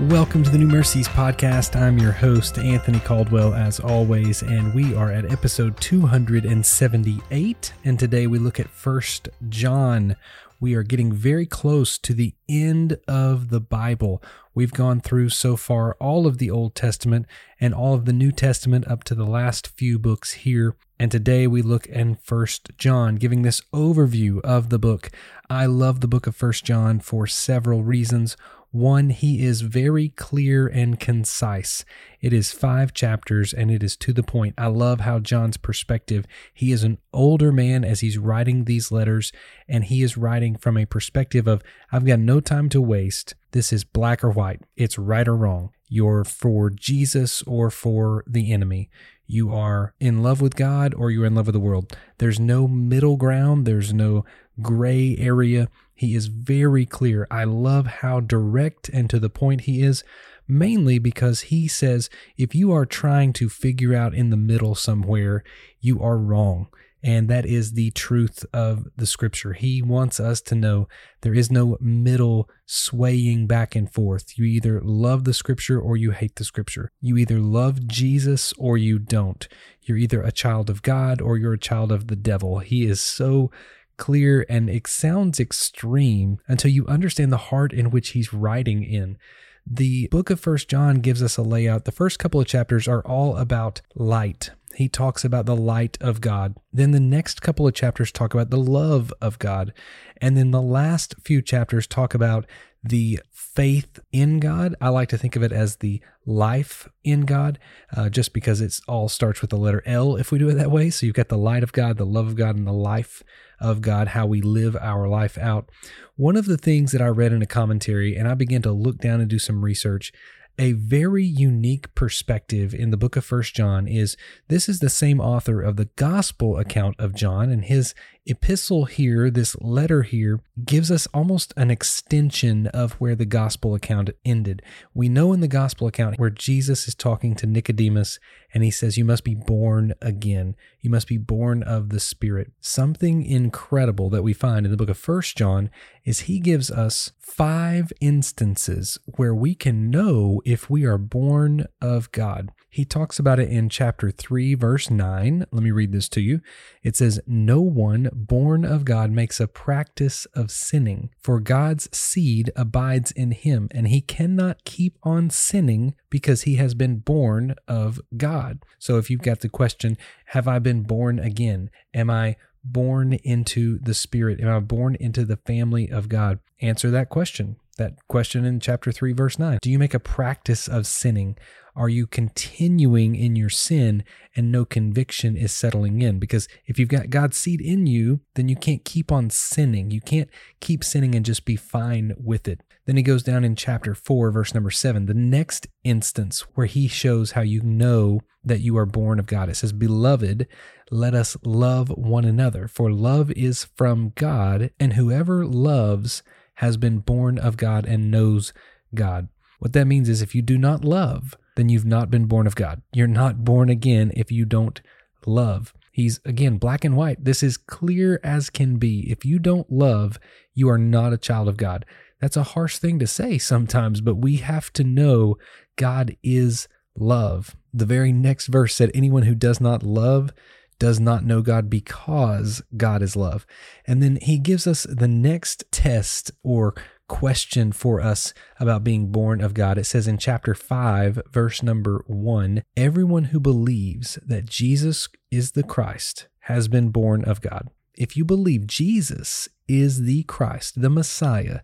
Welcome to the New Mercies podcast. I'm your host, Anthony Caldwell, as always, and we are at episode 278. And today we look at First John. We are getting very close to the end of the Bible. We've gone through so far all of the Old Testament and all of the New Testament up to the last few books here. And today we look in First John, giving this overview of the book. I love the book of First John for several reasons. One, he is very clear and concise. It is five chapters and it is to the point. I love how John's perspective, he is an older man as he's writing these letters, and he is writing from a perspective of, I've got no time to waste. This is black or white, it's right or wrong. You're for Jesus or for the enemy. You are in love with God or you're in love with the world. There's no middle ground, there's no gray area. He is very clear. I love how direct and to the point he is, mainly because he says if you are trying to figure out in the middle somewhere, you are wrong. And that is the truth of the scripture. He wants us to know there is no middle swaying back and forth. You either love the scripture or you hate the scripture. You either love Jesus or you don't. You're either a child of God or you're a child of the devil. He is so clear and it sounds extreme until you understand the heart in which he's writing in. The book of First John gives us a layout. The first couple of chapters are all about light. He talks about the light of God. Then the next couple of chapters talk about the love of God. And then the last few chapters talk about the faith in God. I like to think of it as the life in God, uh, just because it all starts with the letter L if we do it that way. So you've got the light of God, the love of God, and the life of God, how we live our life out. One of the things that I read in a commentary, and I began to look down and do some research, a very unique perspective in the book of First John is this is the same author of the gospel account of John, and his epistle here, this letter here, gives us almost an extension of where the gospel account ended. We know in the gospel account where Jesus is talking to Nicodemus and he says, You must be born again. You must be born of the Spirit. Something incredible that we find in the book of First John is he gives us five instances where we can know if we are born of God. He talks about it in chapter 3, verse 9. Let me read this to you. It says, No one born of God makes a practice of sinning, for God's seed abides in him, and he cannot keep on sinning because he has been born of God. So if you've got the question, Have I been born again? Am I born into the Spirit? Am I born into the family of God? Answer that question. That question in chapter 3, verse 9. Do you make a practice of sinning? Are you continuing in your sin and no conviction is settling in? Because if you've got God's seed in you, then you can't keep on sinning. You can't keep sinning and just be fine with it. Then he goes down in chapter 4, verse number 7, the next instance where he shows how you know that you are born of God. It says, Beloved, let us love one another, for love is from God, and whoever loves has been born of God and knows God. What that means is if you do not love, then you've not been born of God. You're not born again if you don't love. He's again black and white. This is clear as can be. If you don't love, you are not a child of God. That's a harsh thing to say sometimes, but we have to know God is love. The very next verse said, Anyone who does not love does not know God because God is love. And then he gives us the next test or question for us about being born of God. It says in chapter 5, verse number 1 Everyone who believes that Jesus is the Christ has been born of God. If you believe Jesus is the Christ, the Messiah,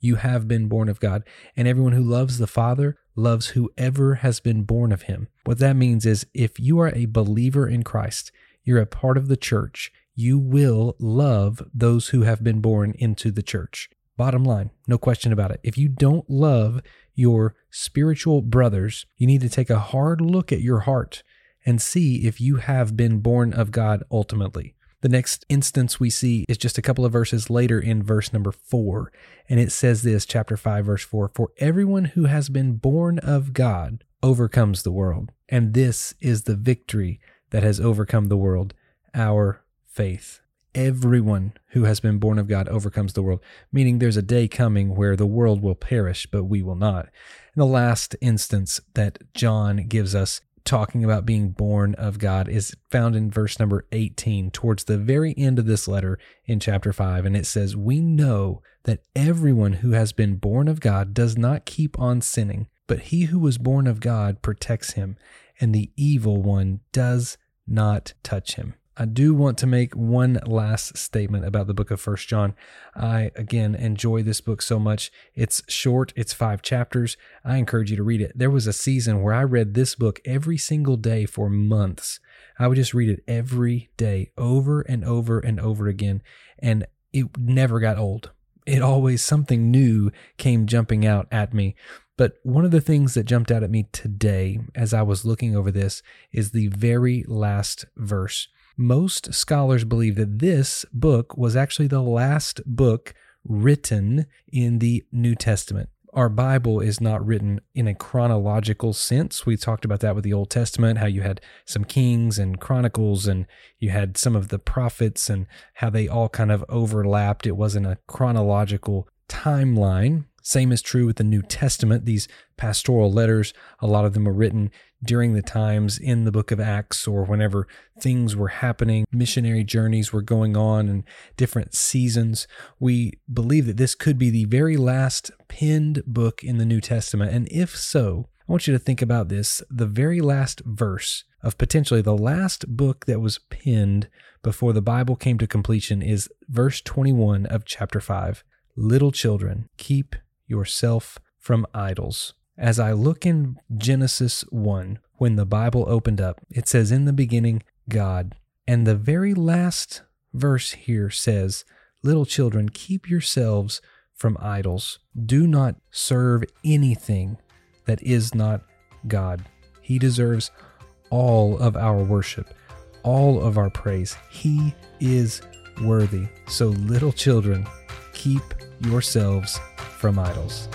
you have been born of God. And everyone who loves the Father loves whoever has been born of him. What that means is if you are a believer in Christ, you're a part of the church, you will love those who have been born into the church. Bottom line, no question about it. If you don't love your spiritual brothers, you need to take a hard look at your heart and see if you have been born of God ultimately. The next instance we see is just a couple of verses later in verse number four. And it says this, chapter 5, verse 4 For everyone who has been born of God overcomes the world. And this is the victory that has overcome the world, our faith everyone who has been born of God overcomes the world, meaning there's a day coming where the world will perish, but we will not. And the last instance that John gives us talking about being born of God is found in verse number 18, towards the very end of this letter in chapter 5. And it says, We know that everyone who has been born of God does not keep on sinning, but he who was born of God protects him, and the evil one does not touch him. I do want to make one last statement about the book of First John. I again enjoy this book so much. It's short, it's 5 chapters. I encourage you to read it. There was a season where I read this book every single day for months. I would just read it every day over and over and over again and it never got old. It always something new came jumping out at me. But one of the things that jumped out at me today as I was looking over this is the very last verse. Most scholars believe that this book was actually the last book written in the New Testament. Our Bible is not written in a chronological sense. We talked about that with the Old Testament, how you had some kings and chronicles, and you had some of the prophets, and how they all kind of overlapped. It wasn't a chronological timeline. Same is true with the New Testament. These pastoral letters, a lot of them are written during the times in the book of Acts or whenever things were happening, missionary journeys were going on and different seasons. We believe that this could be the very last penned book in the New Testament. And if so, I want you to think about this. The very last verse of potentially the last book that was penned before the Bible came to completion is verse 21 of chapter 5. Little children, keep yourself from idols. As I look in Genesis 1, when the Bible opened up, it says, In the beginning, God. And the very last verse here says, Little children, keep yourselves from idols. Do not serve anything that is not God. He deserves all of our worship, all of our praise. He is worthy. So, little children, keep yourselves from idols.